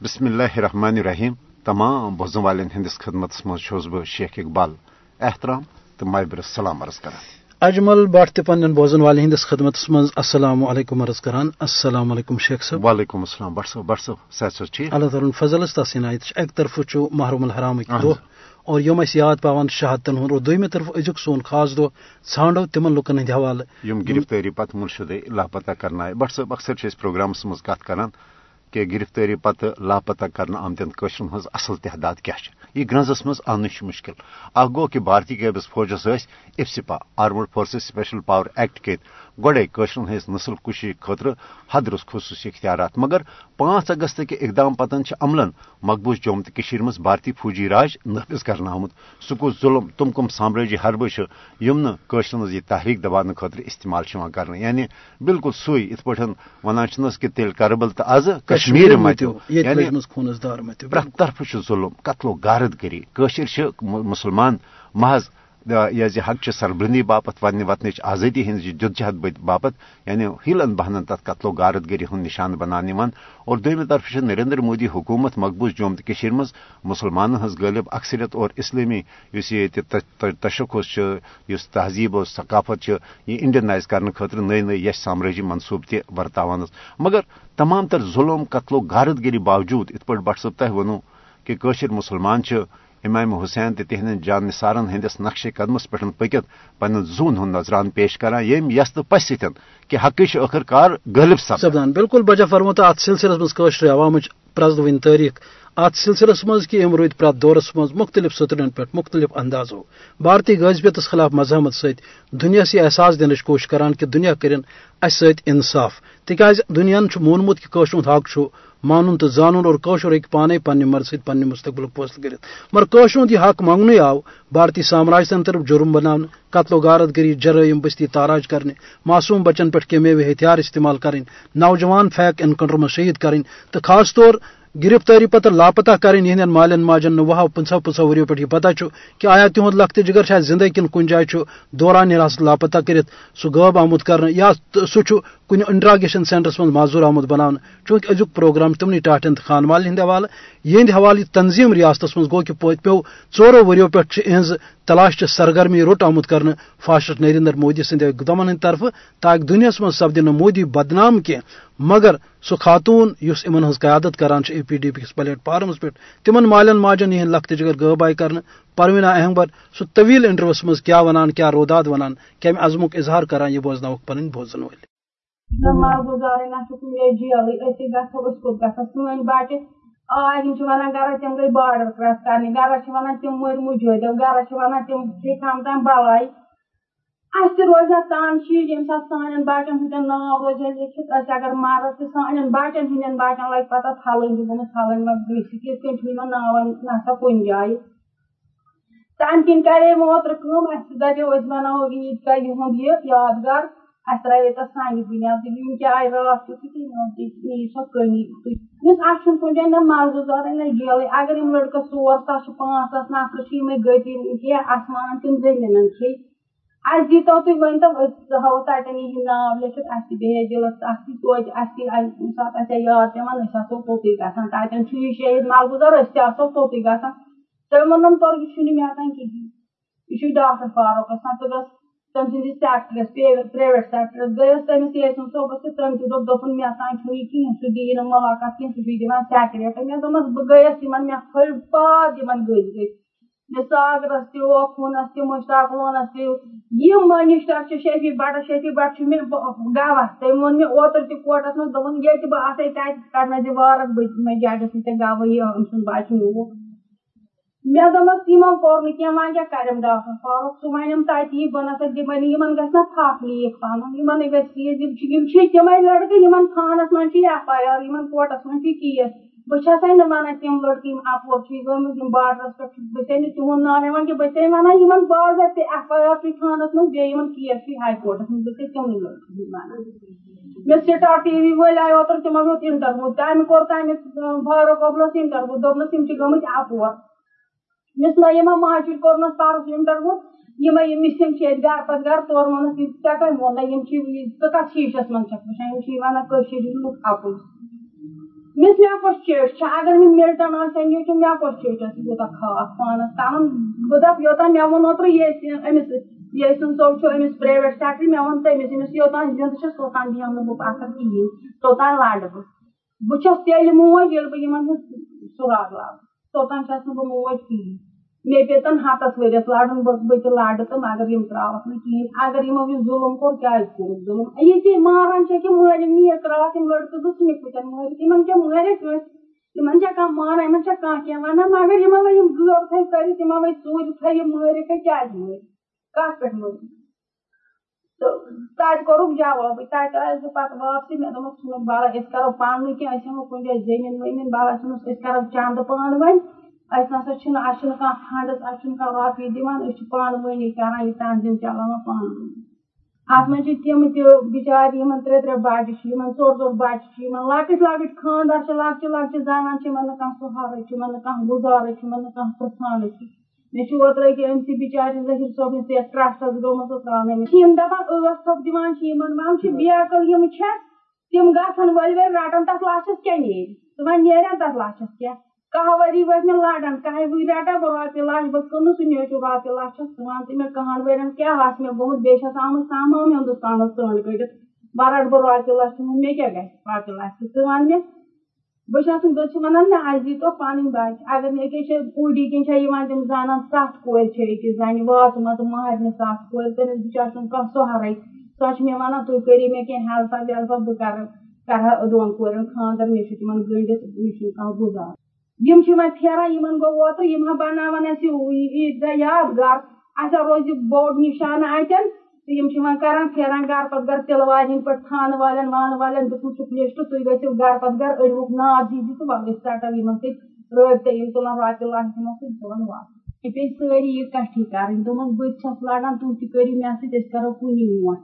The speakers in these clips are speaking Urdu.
بسم اللہ الرحمن الرحیم تمام بوزن والن ہندس خدمت مز بہ شیخ اقبال احترام تو مابر سلام عرض کران اجمل بٹ تہ پنن بوزن والے ہندس خدمت مز السلام علیکم عرض کران السلام علیکم شیخ صاحب وعلیکم السلام بٹ صاحب بٹ صاحب صحت صاحب ٹھیک اللہ تعالیٰ فضل تس عنایت اک طرف چھ محرم الحرام دہ اور یم اس یاد پاون شہادتن ہند اور دویمہ طرف ازیک سون خاص دہ ژھانڈو تمن لکن ہند حوالہ یم گرفتاری پتہ منشدے لاپتہ کرنا بٹ صاحب اکثر پروگرامس مز کت کران کہ گرفتاری پتہ لاپتہ کرنا آمتین قشرن ہز اصل تعداد کیا یہ گرنزس مز ان مشکل۔ اخ گو کہ بھارتی قیبس فوجس یس AFSPA armed forces special power act کت گوڑے قشرن ہز نسل کشی خاطر حدرس خصوصی اختیارات مگر پانچ اگست کے اقدام پتن عملن مقبوض جوم تو مز بھارتی فوجی راج نافذ کرنا آمت۔ سہ کس ظلم تم کم سامراجی حربہ یم نشرن ہز یہ تحریک دبان خاطر استعمال کر یعنی بالکل سوئی ات پہ ونان کہ تیل کربل تو آز کشمیر متو یعنی طرف ظلم قتل و غارت گری۔ مسلمان محض یہ حق سربرندی باپت ون وطن آزادی ہند جدجہد باپت یعنی ہیلن بہنن تر قتل و غارت گری ہند نشان بنان اور دویمہ طرف نریندر مودی حکومت مقبوض جوم تو مز مسلمان ہز غالب اکثریت اور اسلامی اس یہ تشخص اس تہذیب و ثقافت یہ انڈینائز کرنے خاطر نئی نئی یش سامراجی منصوبہ تہ ورتان مگر تمام تر ظلم، قتل و غارت گری باوجود ات پہ بٹ صاحب تہ ونو، کہ مسلمان امام حسین تہند جان نثارن ہندس نقش قدمس پہ پکت پن زون ہند نظران پیش کران یم یس تو پس ستن کہ حقچ ٲخر کار غالب سپدان بالکل بجا فرموت ات سلسلس مز عوامچ پرزدوین تاریخ ات سلسلس مز کہ ام رود پرت دورس مز مختلف سطرن پہ مختلف اندازو۔ بھارتی غذبیت خلاف مزاحمت ست دنیا سی احساس دنچ کوشش کران کہ دنیا کرن اس ست انصاف۔ تکیاز دنیا مونمت کہ قشر حق مان تو زان اور قشر ہک پانے پنہ مرض ست پنہ مستقبل فیصلہ کرت مگر قشر یہ حق منگنے آو، بھارتی سامراج سن طرف جرم بنانے قتل و غارت گری جرائم بستی تاراج کرنے، معصوم بچن پہ کیمے ہتھیار استعمال کریں، نوجوان فیک انکاؤنٹر میں شہید کریں، تو خاص طور گرفتاری پتہ لاپتہ کریں یہ مالین ماجن وہو پنچہ پنچہ وریو پہ یہ پتہ کہ آیا تہد لخت جگر شاید زندہ کن کن جائے دوران حراست لاپتہ کرت سہ غب آمت کر یا سہ کن انٹراگیشن سینٹرس من معذور آمت بنانا چونکہ ازیک پروگرام تمنی ٹاٹن خان والن ہند حوالہ یہ حوالہ تنظیم ریاست من گو کہ پوت پیو ژورو وریو پہ اہز تلاش چ سرگرمی روٹ آمت کر فاسٹ نریندر مودی سند اقدامن ہند طرف، تاکہ دنیا من سپدی مودی بدنام کی مگر سہ خاتون اس ان ہز قیادت کران اے پی ڈی پی کس پلیٹ فارمس پہ تمن مالین ماجن یہ لخت جگر غب آئی کر پروینہ احمبر سہ طویل انٹروس مز کیا ونان کیا روداد ونان کم عزمک اظہار کران، یہ بوزن پن بوزن ول آ ہم ونان گرا تم گئی بارڈر کراس کرنے گرا ونان تم مر مجھو گرا ونان تم کم تام بلائی اس روزہ تان یم سات سان باٹن ہند نا روزہ لکھت اس اگر مارس تو سان باٹن ہند باٹن لگ پتہ تھلن دن تھلن میں گھس کت کن چھ نا نسا کن جائے تم کن کرے موتر کم اس دپو اس بناو عید کا یہد یہ یادگار اس ترے تس سانہ بنیاد یم کیا آئی رات تھی نی سو کمی یس اچھن کن جائے نہ مرد زار نہ گیل اگر یم لڑکس ژور ساس پانچ ساس نفر یم گتی کی آسمان تم زمینن کھی اس دیتو تھی ون تو أسۍ ہاو تتن یہ ناو لکھت اس بیٚیہِ دِلس اس توتہِ اس ییٚمہِ ساتہٕ اَسہِ یاد پیٚوان أسۍ آسو توٚتُے گژھان تتٮ۪ن چھُ یہِ شہید ملگُزار أسۍ تہِ آسو توٚتُے گژھان تٔمۍ ووٚنُن تور یہِ چھُنہٕ مےٚ ہٮ۪کان کِہیٖنۍ یہِ چھُ ڈاکٹر فاروق آسان ژٕ گژھ تٔمۍ سٕنٛدِس سیکٹرس پرٛیویٹ سیکٹرس گٔیَس تٔمِس یاسِن صٲبس تہٕ تٔمۍ تہِ دوٚپ دوٚپُن مےٚ تام چھُنہٕ یہِ کِہیٖنۍ سُہ دِیہِ نہٕ مُلاقات کینٛہہ سُہ چھُے دِوان سیکریٹ مےٚ دوٚپمَس بہٕ گٔیَس یِمن مےٚ پھٔلۍ پاد یِمن گٔژھۍ گٔژھۍ ساگرس تہِ اوکھوٗنس تہِ مُشتاق لونس تہِ یم منسٹر شفی بٹ شفی بٹ مے گواہ تم وون مے اوتر تہ کوٹس من دپن یہ بہ آسے تت کڑنا دِ وارک بہ ججس نش گواہی أمۍ سُنٛد بچہ نیوٗکھ مےٚ دوٚپمَس یِمن کوٚر نہٕ کینٛہہ وۄنۍ کیٛاہ کَرٮ۪م ڈاکٹر فاروق سُہ وَنٮ۪م تَتی بہٕ نَسا نسا دِمن یِمن گژھِ نا تھپھ لیٖک پَنُن یِمن گژھِ یہِ یِم چھِ یِم چھِ تِمے لڑکہٕ یِمن تھانس منٛز چھِ ایف آی آر یِمن کوٹس منٛز چھِ کیس بہٕ چھسے نہٕ وَنان تِم لڑکہٕ یِم اپور چھِ گٔمٕتۍ یِم بارڈرس پٮ۪ٹھ بہٕ چھسے نہٕ تِہُنٛد ناو ایف آی آر چھُ تھانس منٛز بیٚیہِ یِمن کیس چھُ کورٹس منٛز بہٕ چھسے تِمنٕے لڑکہٕ ہُنٛد وَنان مےٚ سٹار ٹی وی وٲلۍ آے اوترٕ تِمن ہیوٚت انٹرویو تمہِ کوٚر تمہِ فاروق عبدُلس انٹرویو دوٚپنَس یِم چھِ گٔمٕتۍ اپور مس نعیمہ مہاجر کوٚرنَس پرُس انٹرویو یِمے یِم مِسِنٛگ چھِ ییٚتہِ گرٕ پتہٕ گرٕ تورٕ ووٚنُکھ ژےٚ کٔمۍ ووٚنَے یِم چھِ ژٕ کتھ شیٖشس مےٚ چھِ مےٚ کۄس چیٹ اگر مےٚ مِلٹن آسن یہِ مےٚ کۄس چیٹس یوٗتاہ خاص پانس تام بہٕ دپ یوٚتام مےٚ ووٚن اوترٕ ییٚتہِ أمِس ییٚسُن صٲب چھُ أمِس پرٛیویٹ سیکٹری مےٚ ووٚن تٔمِس أمِس یوٚتام زِنٛدٕ چھَس توٚتام بیٚہمہٕ نہٕ بہٕ پَتھر کِہیٖنۍ توٚتام لَڑٕ بہٕ بہٕ چھَس تیٚلہِ موج ییٚلہِ بہٕ یِمن ہُنٛد سُراغ لاگہٕ توٚتام چھَس نہٕ بہٕ موج کِہیٖنۍ مےٚ پیٚتن ہتس ؤرِیس لڑُن بہٕ تہِ لڑٕ تہٕ مگر یِم تراوکھ نہٕ کِہیٖنۍ اگر یِمو یہِ ظُلُم کوٚر کیازِ کوٚرُکھ ظُلُم ییٚتہِ ماران چھِ کہِ مٲرِن نیٖر تراوکھ یِم لڑکہٕ زٕ ژھٕنِکھ پٲٹھۍ مٲرِتھ یِمن کیٛاہ مٲرِتھ کٲنٛسہِ یِمن چھا کانٛہہ ماران یِمن چھا کانٛہہ کینٛہہ ونان مگر یِمن وۄنۍ یِم غٲب تھٲے کٔرِتھ یِمن وۄنۍ ژوٗرِ تھٲے یِم مٲرِتھ کیازِ مٲرِتھ کتھ پٮ۪ٹھ مٲرِتھ تہٕ تتہِ کوٚرُکھ جوابٕے تتہِ آیس بہٕ پتہٕ واپسٕے مےٚ دوٚپمَس ژھٕنُکھ بَلاے أسۍ کرو پانہٕ ؤنۍ کینٛہہ أسۍ ہٮ۪مو کُنہِ جایہِ زٔمیٖن ؤمیٖن بَلاے ژھٕنُس أسۍ کرو چندٕ پانہٕ ؤنۍ اَسہِ نسا چھُنہٕ اَسہِ چھُنہٕ کانٛہہ فنڈٕس اَسہِ چھُنہٕ کانٛہہ رۄپیہِ دِوان أسۍ چھِ پانہٕ ؤنی کران یہِ تنظیٖم چلاوان پانہٕ ؤنی اتھ منٛز چھِ تِم تہِ بِچارِ یِمن ترٛےٚ ترٛےٚ بچہِ چھِ یِمن ژور ژور بچہِ چھِ یِمن لۄکٕٹۍ لۄکٕٹۍ خاندار چھِ لۄکچہِ لۄکچہِ زنان چھِ یِمن نہٕ کانٛہہ سہارٕ چھُ یِمن نہٕ کانٛہہ گُزارٕ چھُ یِمن نہٕ کانٛہہ پرژھانٕے چھُ مےٚ چھُ اوترٕ أکیاہ أمسٕے بِچارِ ظہیٖر صٲبنِس یتھ ٹرسٹس گوٚمُت سُہ تراونٲومٕژ یِم دپان ٲٹھ تھوٚپ دِوان چھِ یِمن وۄنۍ چھِ بیکل یِم چھےٚ تِم گژھن ؤلۍ ؤلۍ رٹان تتھ لچھس کیاہ نیرِ تہٕ وۄنۍ نیرن تتھ لچھس کیاہ کاہ ؤری وٲتۍ مےٚ لڑان کاہہِ ؤرۍ رٹا بہٕ رۄپیہِ لچھ بہٕ کٕنہٕ سُہ نیچُو رۄپیہِ لچھس ژٕ وَن تہٕ مےٚ کٕہن ؤرین کیاہ آسہِ مےٚ گوٚمُت بیٚیہِ چھَس آمٕژ تمام ہندوستانس ژٲنٛڈ کٔڑِتھ بہٕ رٹہٕ بہٕ رۄپیہِ لچھ مےٚ کیاہ گژھِ رۄپیہِ لچھ ژٕ وَن مےٚ بہٕ چھَس بہٕ چھِ وَنان مےٚ اَسہِ دیٖتو پَنٕنۍ بَچہِ اگر نہٕ أکیاہ چھِ کوٗڈی کِنۍ چھےٚ یِوان تِم زنان سَتھ کورِ چھِ أکِس زَنہِ واتمژٕ مہرنہِ سَتھ کورِ تٔمِس بِچارِ چھُنہٕ کانٛہہ سہارٕے سۄ چھِ مےٚ وَنان تُہۍ کٔرِو مےٚ کینٛہہ ہیلپا ویلپا بہٕ کرٕ کرٕہا دۄن کورٮ۪ن خاندر مےٚ چھُ تِمن گٔنڈِتھ مےٚ چھُنہٕ کانٛہہ گُزار یِم چھِ وۄنۍ پھیران یِمن گوٚو اوترٕ یِم ہا بَناوان یادگار اَسہِ ہا روزِ بوٚڑ نِشانہٕ اَتٮ۪ن تہٕ کران پھیران گرٕ پَتہٕ گرٕ تِلہٕ والٮ۪ن ہِنٛدۍ پٲٹھۍ تھانہٕ والٮ۪ن وانہٕ والٮ۪ن دیُتمُت چھُکھ لِسٹ تُہۍ گٔژھِو گرٕ پَتہٕ گرٕ أڑوُکھ ناد دِیٖزِ تہٕ وَلہٕ أسۍ ژَٹو یِمن سۭتۍ رٲبطہٕ یِم تُلان رۄپیہِ لَچھ تِمن سۭتۍ تُلان واپس مےٚ پیٚیہِ سٲری اِکٹھٕے کَرٕنۍ دوٚپمَس بہٕ تہِ چھَس لڑان تُہۍ تہِ کٔرِو مےٚ سۭتۍ أسۍ کُنی ووٹ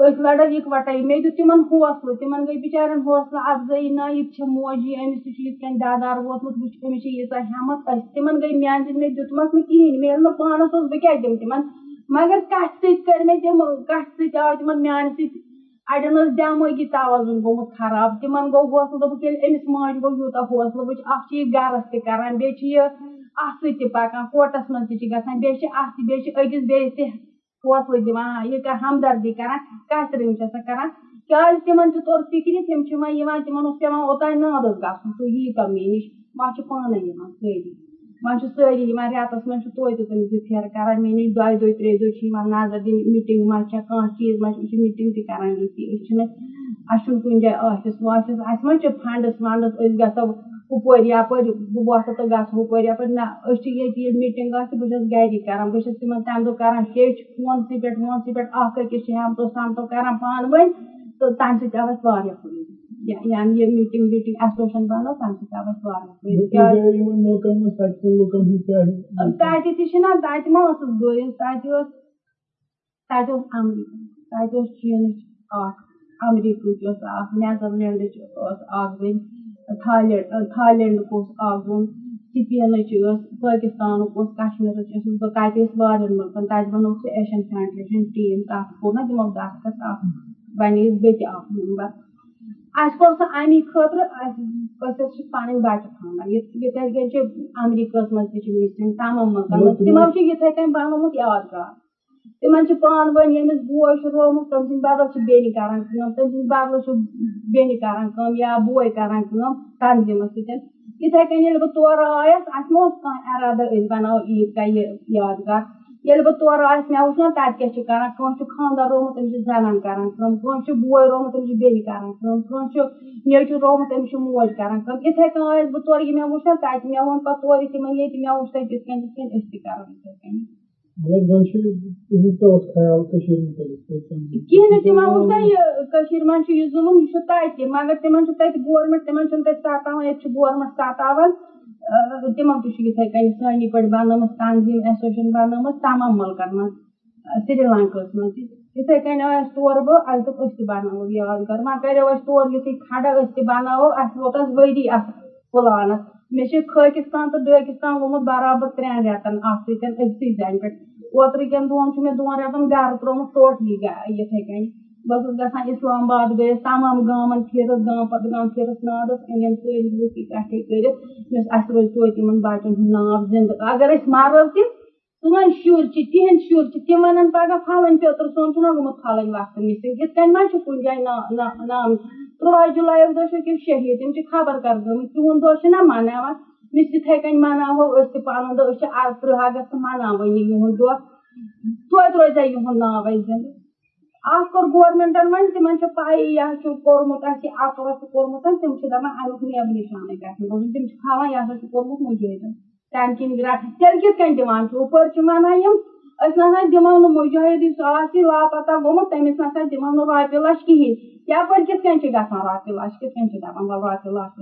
أسۍ لڑو اِکوَٹَے مےٚ دیُت تِمن حوصلہٕ تِمن گٔے بِچارٮ۪ن حوصلہٕ اَفضٲیی نہ یہِ تہِ چھےٚ موجی أمِس تہِ چھُ یِتھ کٔنۍ دادار ووتمُت وٕچھ أمِس چھِ ییٖژاہ ہٮ۪مت أسۍ تِمن گٔے میانہِ سۭتۍ مےٚ دیُتمَکھ نہٕ کِہیٖنۍ مےٚ ییٚلہِ نہٕ پانَس اوس بہٕ دِمہٕ تِمن مگر کَتھِ سۭتۍ کٔرۍ مےٚ تِم کَتھِ سۭتۍ آو تِمن میانہِ سۭتۍ اَڑٮ۪ن ٲس دٮ۪مٲغی توازُن گوٚمُت خراب تِمن گوٚو حوصلہٕ دوٚپُکھ ییٚلہِ أمِس ماجہِ گوٚو یوٗتاہ حوصلہٕ وٕچھ اکھ چھِ یہِ گرس تہِ کران بیٚیہِ چھِ یہِ اَتھ سۭتۍ تہِ پَکان کوٹَس منٛز تہِ چھِ گژھان بیٚیہِ چھِ اَتھ تہِ بیٚیہِ چھِ أکِس بیٚیِس تہِ حوصلہٕ دِوان یہِ ہمدردی کران کَتھِ رٔنٛگۍ چھِ سۄ کران کیازِ جی تِمن تہِ توٚر فِکرِ تِم چھِ وۄنۍ یِوان جی تِمن اوس پیوان اوٚتانۍ نادس گژھُن تُہۍ ییٖتو مےٚ نِش وۄنۍ چھِ پانے یِوان سٲری وۄنۍ چھِ سٲری یِوان رٮ۪تس منٛز چھِ توتہِ تِم زٕ پھیرٕ کران مےٚ نِش دۄیہِ دۄہہِ ترٛیہِ دۄہہِ چھِ یِوان نظر دِنہِ مِٹنگ ما چھےٚ کانٛہہ چیٖز ما چھِ مِٹنگ تہِ کران ییٚتی أسۍ چھِنہٕ اَسہِ چھُنہٕ کُنہِ جایہِ آفِس وافِس اَسہِ ما چھِ فنڈٕس ونڈٕس أسۍ گژھو ہُپٲرۍ یپٲرۍ بہٕ وۄتھٕ تہٕ گژھٕ ہُپٲرۍ یپٲرۍ نہ أسۍ چھِ ییٚتہِ ییٚلہِ مِٹنگ آسہِ بہٕ چھَس گری کران بہٕ چھَس تِمن تَمہِ دۄہ کران ہیٚچھ فونسٕے پٮ۪ٹھ وونسٕے پٮ۪ٹھ اکھ أکِس چھِ ہٮ۪متو سمتو کران پانہٕ ؤنۍ تہٕ تَمہِ سۭتۍ آو اَسہِ واریاہ فٲیدٕ یعنی یہِ میٖٹِنگ ویٖٹِنگ ایسوسیشن بنٲو تَمہِ سۭتۍ آو اَسہِ واریاہ فٲیدٕ تَتہِ تہِ چھِنہ تَتہِ ما ٲسٕس بہٕ تَتہِ اوس تَتہِ اوس اَمریٖکہ تَتہِ اوس چیٖنٕچ اکھ اَمریٖکہٕچ ٲس اکھ نیدرلینڈٕچ ٲس اکھ زٔنۍ تھالینڈ تھالینڈُک اوس اکھ زوٚن سِپینٕچ ٲس پٲکِستانُک اوس کشمیٖرٕچ ٲسٕس بہٕ تَتہِ ٲسۍ واریاہن مُلکن تَتہِ بَنوو سُہ ایشین فیڈریشن ٹیٖم تَتھ کوٚر نہ تِمو دستخط اکھ بَنییَس بیٚیہِ اکھ ممبر اَسہِ کوٚر سُہ اَمی خٲطرٕ أسۍ حظ چھِ پَنٕنۍ بَچہِ تھاوان یِتھٕے کٔنۍ چھِ اَمریٖکاہَس منٛز تہِ چھِ وٕنکٮ۪ن تَمام مُلکن تِمو چھِ یِتھٕے کٔنۍ بَنومُت یادگار تِمن چھِ پانہٕ ؤنۍ ییٚمِس بوے چھُ رومُت تٔمۍ سٕنٛدِ بدل چھِ بیٚنہِ کران کٲم تٔمۍ سٕنٛدِ بدلہٕ چھُ بیٚنہِ کران کٲم یا بوے کران کٲم تنظیٖمَس سۭتۍ یِتھٕے کٔنۍ ییٚلہِ بہٕ تورٕ آیَس اَسہِ ما اوس کانٛہہ اَرادٕ أسۍ بَناوو عیٖد عیٖدگاہ یہِ یادگار ییٚلہِ بہٕ تورٕ آیَس مےٚ وٕچھ نا تَتہِ کیاہ چھِ کران کٲنٛسہِ چھُ خاندار رومُت تٔمِس چھِ زَنان کران کٲم کٲنٛسہِ چھُ بوے رومُت تٔمِس چھِ بیٚنہِ کران کٲم کٲنٛسہِ چھُ نیٚچوٗ رومُت تٔمِس چھِ موج کران کٲم یِتھٕے کٔنۍ آیَس بہٕ تورٕ یہِ مےٚ وٕچھ نا تَتہِ مےٚ ووٚن پَتہٕ تورٕ تِمن ییٚتہِ مےٚ وٕچھ تَتہِ یِتھ کٔنۍ یِتھ کٔنۍ أسۍ تہِ کرو یِتھٕے کٔنۍ کِہیٖنۍ نہٕ تِمن وٕچھ نا یہِ منٛز چھُ یہِ ظُلُم یہِ چھُ تَتہِ مگر تِمن چھُ تَتہِ گورمینٹ تِمن چھُنہٕ تَتہِ ستاوان ییٚتہِ چھُ گورمینٹ ستاوان تِمن تہِ چھُ یِتھٕے کٔنۍ سٲنی پٲٹھۍ بَنٲومٕژ تنظیٖم ایسوسیشن بَنٲومٕژ تَمام مُلکن منٛز سری لنکاہس منٛز تہِ یِتھٕے کٔنۍ آیَس تورٕ بہٕ اَسہِ دوٚپ أسۍ تہِ بَناوو یادگار وۄنۍ کَریو اَسہِ تورٕ یِتھُے کھڑا أسۍ تہِ بَناوو اَسہِ ووت اَتھ ؤری اَتھ پٕلانَس مے چھِ تو تہٕ لومت برابر ترین رٮ۪تن اَتھ سۭتۍ أکسٕے زَنہِ پٮ۪ٹھ اوترٕ کٮ۪ن دۄہن چھُ مےٚ دۄن رٮ۪تن گرٕ ٹوٹلی یِتھٕے کٔنۍ بہٕ ٲسٕس گژھان اسلام آباد گٔیَس تمام گامن پھیرَس گام پتہٕ گام پھیرَس نادس أنِم سٲری لُکھ اِکٹھے کٔرِتھ یُس اَسہِ روزِ توتہِ یِمن بَچَن ہُنٛد ناو اگر أسۍ مرو تہِ سون شُرۍ چھِ تِہنٛدۍ شُرۍ چھِ تِم وَنن پگاہ پھلٲنۍ پیوٚتُر سون چھُنہ گوٚمُت پھلٲنۍ وقتہٕ مِسِنگ یِتھ کٔنۍ ما چھُ کُنہِ جایہِ نام تُرٛواہ جُلایُک دۄہ چھُ کیٚنٛہہ شہیٖد تِم چھِ خبر کر گٔمٕتۍ تِہُنٛد دۄہ چھِنہ مناوان مِس یِتھٕے کٔنۍ مناوو أسۍ تہِ پَنُن دۄہ أسۍ چھِ تٕرٛہ اَگست مناوٲنی یِہُنٛد دۄہ توتہِ روزِ یِہُنٛد ناو اَسہِ زِندٕ اَتھ کوٚر گورمینٹَن وۄنۍ تِمن چھِ پَیی یہِ ہسا چھُ کوٚرمُت اَسہِ یہِ اَکھ چھُ کوٚرمُت تِم چھِ دَپان اَمیُک نیب نِشانٕے گژھِ روزُن تِم چھِ کھالان یہِ چھُ کوٚرمُت تَمہِ کٔنۍ دِوان چھِ ہُپٲرۍ چھِ وَنان نسا دِمو نہٕ مُجٲہِد یُس لاپتہ گوٚمُت تٔمِس نسا دِمو نہٕ رۄپیہِ لچھ کِہینۍ یپٲرۍ کِتھ کٔنۍ چھِ گژھان رۄپیہِ لچھ کِتھ کٔنۍ چھِ دَپان وَلہٕ رۄپیہِ لچھ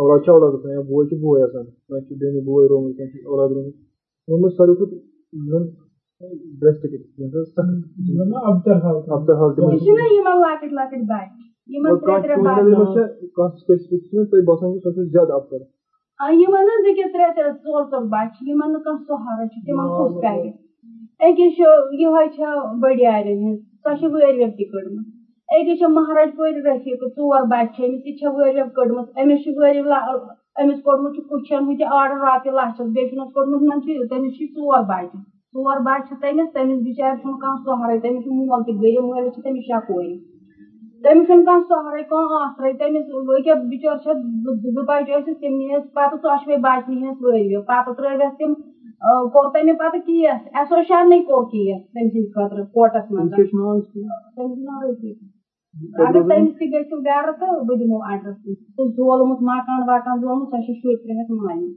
اولاد چھِ اولاد یا بوے چھُ بوے آسان۔ کانٛہہ چھُ بیٚنہِ بوے رومُت کانٛہہ چھُ اولاد رومُت ساروی کھۄتہٕ أکِس چھِ مہراج پورِ رٔفیٖقہٕ ژور بَچہِ چھِ أمِس تہِ چھےٚ وٲرۍ کٔڑمٕژ أمِس چھُ وٲرۍ أمِس کوٚڑمُت چھُ کُچھن ہُہ تہِ آرڈر رۄپیہِ لَچھَس بیٚیہِ چھُنس چھُ تٔمِس چھِ ژور بَچہِ ژور بَچہِ چھِ تٔمِس تٔمِس بِچارِ چھُنہٕ کانٛہہ سہارے تٔمِس چھُ مول تہِ غریٖب مٲلِس چھِ تٔمِس شےٚ کورِ تٔمِس چھُنہٕ کانٛہہ سہارے کانٛہہ آسرے تٔمِس أکیاہ بِچٲر چھِ زٕ بَچہِ ٲسِس تِم نِیَس پَتہٕ ژۄشوے بَچہِ نِیَس وٲرۍ پَتہٕ ترٲوِس تِم کوٚر تٔمۍ پَتہٕ کیس ایسوسیشنٕے کوٚر کیس تٔمۍ سٕنٛدِ خٲطرٕ کوٹَس منٛز تٔمِس ناو اگر تٔمِس تہِ گٔژھِو گرٕ تہٕ بہٕ دِمو ایڈرَس سُہ زولمُت مکان وکان زولمُت سۄ چھِ شُرۍ ترٛےٚ ہَتھ مالنہِ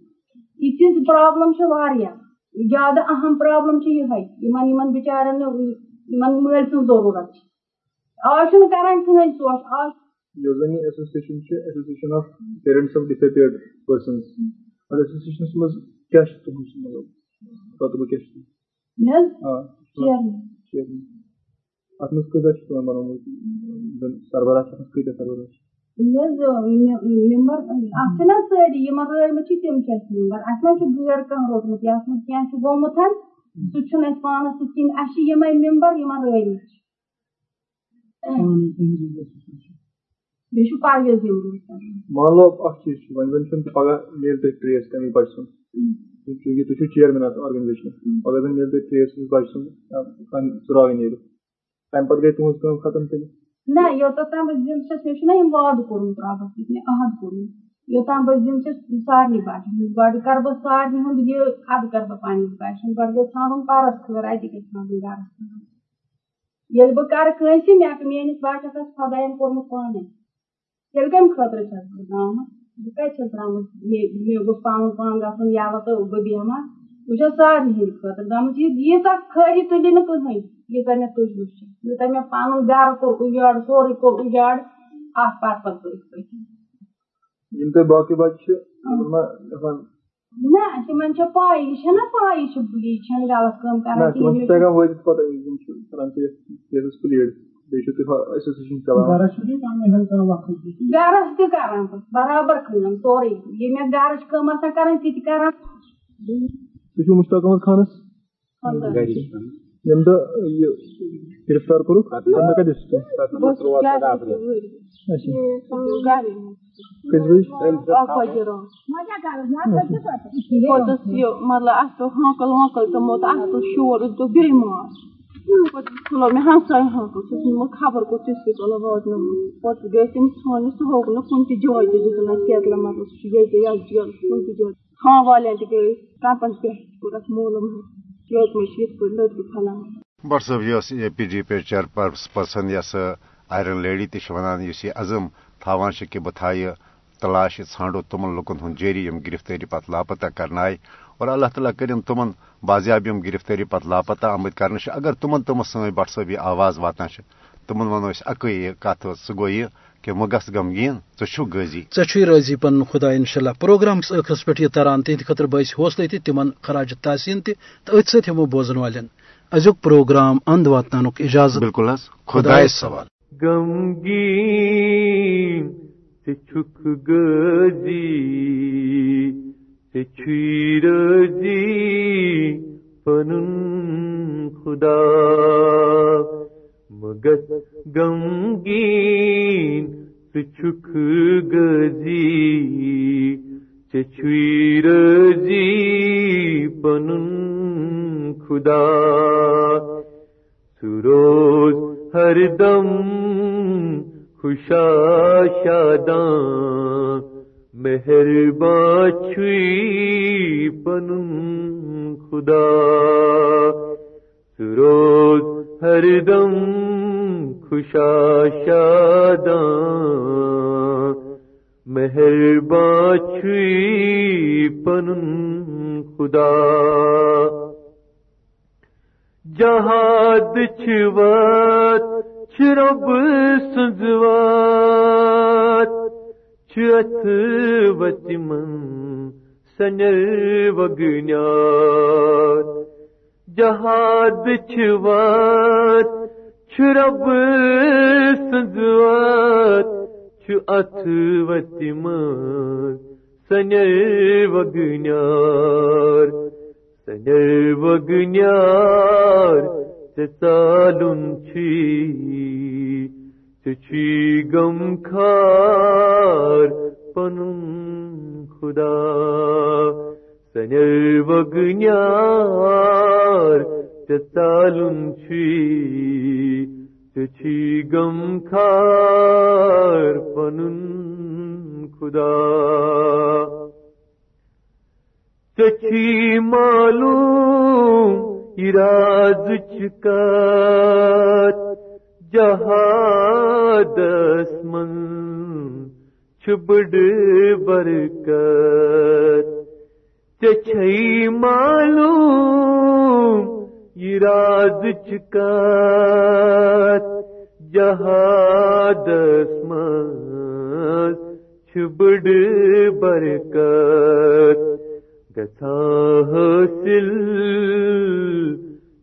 یِتھِس پرابلِم چھِ واریاہ زیادٕ اہم پرابلِم بِچارٮ۪ن یِمن مٲلۍ سٕنٛز ضروٗرت چھُنہٕ کران کٕہٕنۍ سوچ آز یۄس زَن یہِ ایسوسیشن چھِ association of parents of disappeared persons اَتھ ایسوسیشنس منٛز کیاہ چھُ تُہُنٛد مطلب رۄتبہٕ کیاہ چھُ اَتھ منٛز کۭژاہ چھِ پیوان بَناوُن سربراہ چھِ اَتھ منٛز کۭتیاہ سربراہ۔ چھِ ممبر اَتھ سٲری یِمن رٲومٕتۍ چھِ تِم چھِ اَسہِ ممبر اَسہِ ما چھُ غٲر کانٛہہ روٚٹمُت یَتھ منٛز کیٚنٛہہ چھُ گوٚمُت سُہ چھُنہٕ اَسہِ پانَس سۭتۍ کِہیٖنۍ اَسہِ چھِ یِمے ممبر یِمن رٲومٕتۍ چھِ بیٚیہِ چھُ پرویز مان لو اکھ چیٖز چھُ وۄنۍ زَن چھُنہٕ پگاہ میلہِ تۄہہِ ٹریس تَمہِ بَچہِ سُنٛد چوٗنٛکہِ تُہۍ چھِو چیرمین اَتھ آرگنایزیشن پگاہ زَن میلہِ تۄہہِ تٔمِس بَچہِ سُنٛد ژٕراوٕنۍ نیرِ تَمہِ پَتہٕ گٔے تُہنٛز کٲم ختم تیٚلہِ نہ یوٚتَتھ تام بہٕ زِندٕ چھَس مےٚ چھُنہ یِم وادٕ کوٚرمُت رۄبَس سۭتۍ مےٚ عہد کوٚرمُت یوٚتام بہٕ زِندٕ چھَس سارنٕے بَچَن ہٕنٛز گۄڈٕ کَرٕ بہٕ سارنٕے ہُنٛد یہِ اَدٕ کَرٕ بہٕ پنٛنِس بَچَن گۄڈٕ گژھِ ژھانڈُن پَرَس خٲر اَتہِ گژھِ ژھانڈُن گَرَس خٲر ییٚلہِ بہٕ کَرٕ کٲنٛسہِ مےٚ میٲنِس بَچَس آسہِ خۄدایَن کوٚرمُت پانے تیٚلہِ کَمہِ خٲطرٕ چھَس بہٕ درٛامٕژ بہٕ کَتہِ چھَس درٛامٕژ مےٚ گوٚژھ پَنُن پان گژھُن یَلہٕ تہٕ بہٕ بیٚہمہٕ بہٕ چھَس سارنٕے ہِنٛدِ خٲطرٕ درٛامٕژ ییٖژاہ خٲری تُلہِ نہٕ کٕہٕنۍ ییٖژاہ مےٚ تُجمٕژ چھِ یوٗتاہ مےٚ پَنُن گرٕ کوٚر اُجاڑ سورُے کوٚر اُجاڑ اکھ پَتہٕ پَتہٕ پٔتۍ پٔتۍ یِم تۄہہِ باقٕے بَچہِ چھِ نہ تِمن چھِ پاے یہِ چھےٚ پاے یہِ چھِ یہِ چھَنہٕ غلط کٲم کران گرس تہِ کران برابر کٲم سورُے یہِ مےٚ گرٕچ کٲم آسان کران تہِ تہِ کران تُہۍ چھِو مُشتاق احمد خانس ییٚمہِ دۄہ یہِ گرفتار کوٚرُکھ تَمہِ دۄہ مطلب اَسہِ پیوٚو ہانکَل وانکَل تِمو تہٕ شور أسۍ دوٚپ بیٚیہِ مار کھُلو مےٚ ہمساے ہانکَل نِمُت خبر کوٚت تِژھ پھِرِ تُلو واتنومُت پَتہٕ گٔے تٔمِس ژھانٛڈنہِ سُہ ہووُکھ نہٕ کُنہِ تہِ جایہِ تہِ دِتُن اَسہِ کیتلہٕ مطلب سُہ چھُ ییٚتہِ یَتھ جیلَس کُنہِ تہِ جایہِ تھام والٮ۪ن تہِ گٔے کَمپَن پٮ۪ٹھ کوٚر اَسہِ معلوٗم بٹ صٲب یۄس اے پی جی پی چیر پٔرسن یۄس آیرن لیڈی تہِ چھِ وَنان یُس یہِ عزم تھاوان چھِ کہِ بہٕ تھایہِ تلاش ژھانڈو تِمن لُکن ہُنٛد جٲری یِم گرفتٲری پتہٕ لاپتہ کرنایہِ اور اللہ تعالیٰ کٔرِن تِمن باضیاب یِم گرفتٲری پتہٕ لاپتہ آمٕتۍ کرنہٕ چھِ اگر تِمن تِم سٲنۍ بٹ صٲب یہِ آواز واتان چھِ تِمن وَنو أسۍ اَکٕے یہِ کَتھ سُہ یہِ کہ گژھ غمگیٖن غٲزی ژےٚ چھُے رٲضی پنُن خۄدا اِنشاء اللہ پروگرامس ٲخرس پٮ۪ٹھ یہِ تران تِہنٛدِ خٲطرٕ بٲسۍ حوصلہٕ تہِ تِمن خراج تحسیٖن تہِ تہٕ أتھۍ سۭتۍ ہٮ۪مو بوزن والٮ۪ن أزیُک پروگرام اند واتناونُک اِجازت بِلکُل حظ خۄدایس سوال غمگیٖن چھک گزی رضی پنن خدا مگت غمگین چھک گزی رضی پنن خدا سروز ہر دم خوشا شاداں مہربان چھوئی پنن خدا سروز ہر دم خوشا شاداں مہربان چھوئی پنن خدا جہاد چھوات چھرب سنزوات چھت وچمن سنر وگنیات جہاد چھوات چھرب سنزوات چھت وچمن سنر وگنیار سنر وگنیار چالن چھی چھی گم خار پن خدا۔ سنر وگنیار چالن چھی چھی گم خار پن خدا۔ چچی معلوم اراد چکات جہاد من چھبڑ برکت چچئی معلوم اراد چکات جہاد من چھبڑ برکت گھا حاصل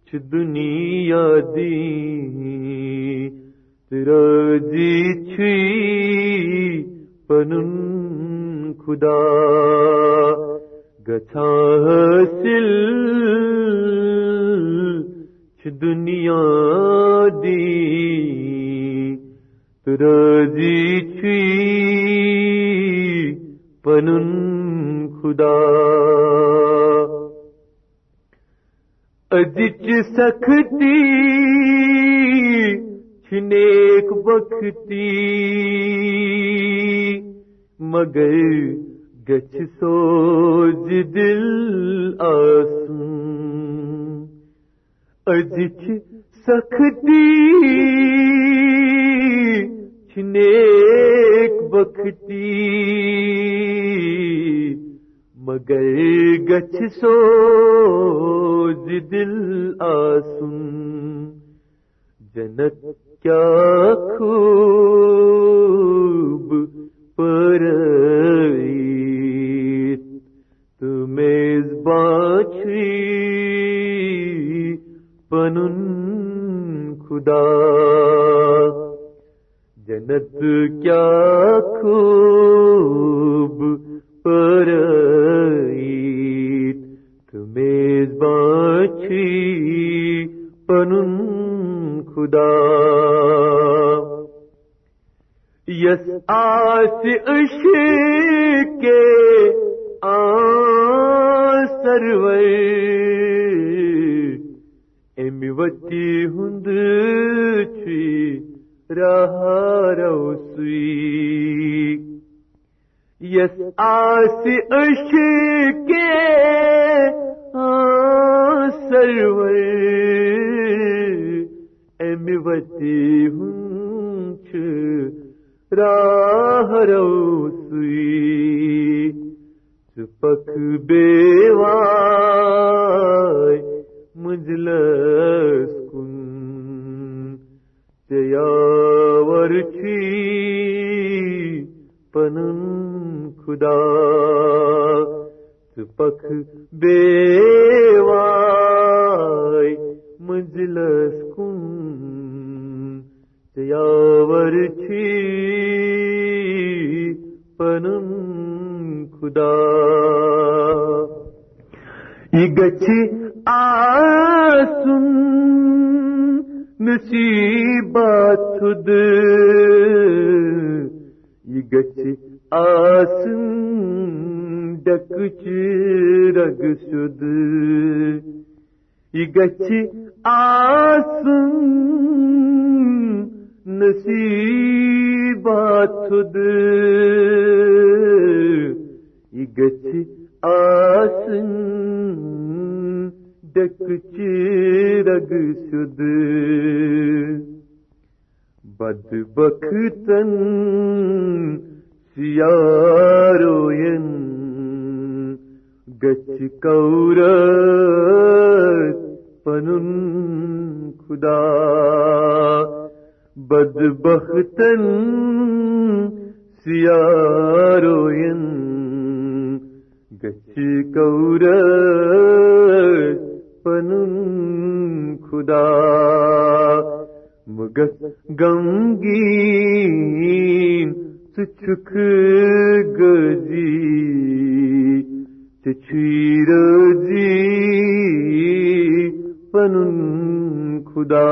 چھ دنیا دی۔ ترجی چھی پنن خدا۔ سختی چھنیک بختی مگر گچھ سو باچھی پنن خدا یس آس عشق چپک بیوائے مجلس کن چیاور چھی پنن خدا چپک بیوائے مجلس کن چیاور چھی پنن خدا یہ گچھ آسن نصیبات خود یہ آسن ڈکچ رگ سد یہ گچھ آسن نصیبات خود گچھ آسن ڈکچ رگ سد بد بختن سیاروین گچ کور پنن خدا بد بختن سیاروین گچ کور پنن خدا مگس غمگین چھ گزی چیر جی پنن خدا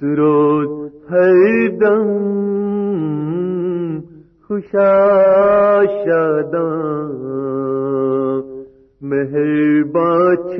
سروز ہر دم خوشا شاداں مہربان